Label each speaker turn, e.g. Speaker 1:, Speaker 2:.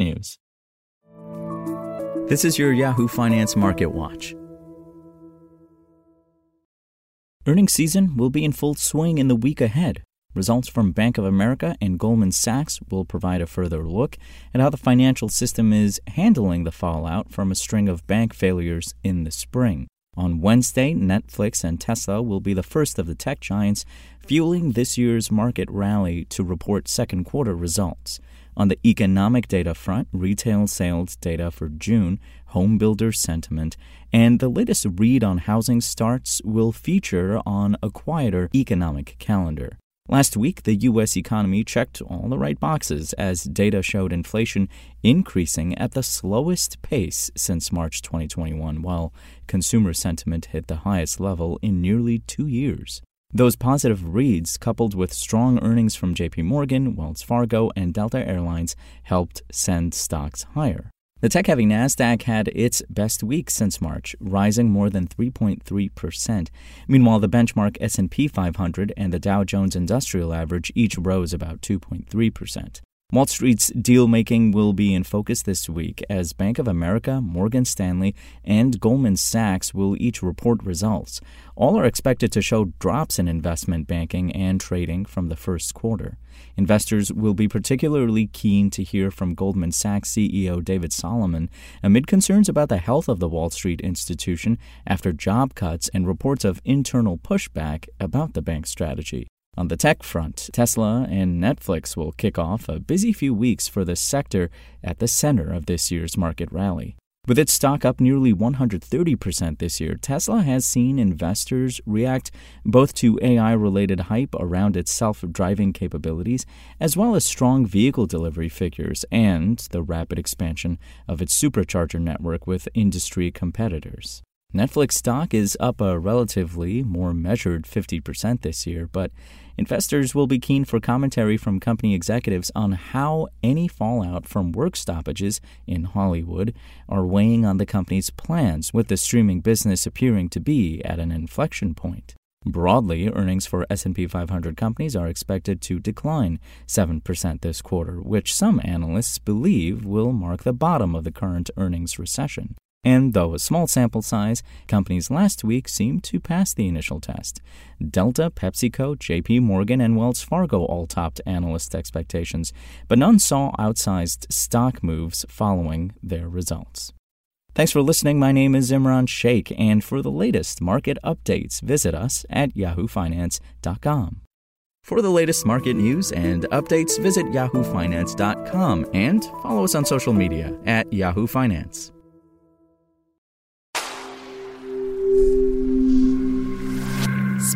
Speaker 1: technews. This is your Yahoo Finance Market Watch. Earnings season will be in full swing in the week ahead. Results from Bank of America and Goldman Sachs will provide a further look at how the financial system is handling the fallout from a string of bank failures in the spring. On Wednesday, Netflix and Tesla will be the first of the tech giants fueling this year's market rally to report second quarter results. On the economic data front, retail sales data for June, home builder sentiment, and the latest read on housing starts will feature on a quieter economic calendar. Last week, the U.S. economy checked all the right boxes as data showed inflation increasing at the slowest pace since March 2021, while consumer sentiment hit the highest level in nearly two years. Those positive reads, coupled with strong earnings from JP Morgan, Wells Fargo, and Delta Airlines, helped send stocks higher. The tech heavy NASDAQ had its best week since March, rising more than 3.3%. Meanwhile, the benchmark S&P 500 and the Dow Jones Industrial Average each rose about 2.3%. Wall Street's deal making will be in focus this week as Bank of America, Morgan Stanley, and Goldman Sachs will each report results. All are expected to show drops in investment banking and trading from the first quarter. Investors will be particularly keen to hear from Goldman Sachs CEO David Solomon amid concerns about the health of the Wall Street institution after job cuts and reports of internal pushback about the bank's strategy. On the tech front, Tesla and Netflix will kick off a busy few weeks for the sector at the center of this year's market rally. With its stock up nearly 130% this year, Tesla has seen investors react both to AI related hype around its self driving capabilities, as well as strong vehicle delivery figures and the rapid expansion of its supercharger network with industry competitors. Netflix stock is up a relatively more measured 50% this year, but investors will be keen for commentary from company executives on how any fallout from work stoppages in Hollywood are weighing on the company's plans, with the streaming business appearing to be at an inflection point. Broadly, earnings for S&P 500 companies are expected to decline 7% this quarter, which some analysts believe will mark the bottom of the current earnings recession. And though a small sample size, companies last week seemed to pass the initial test. Delta, PepsiCo, JP Morgan, and Wells Fargo all topped analyst expectations, but none saw outsized stock moves following their results. Thanks for listening. My name is Imran Sheikh, and for the latest market updates, visit us at yahoofinance.com. For the latest market news and updates, visit yahoofinance.com and follow us on social media at Yahoo Finance.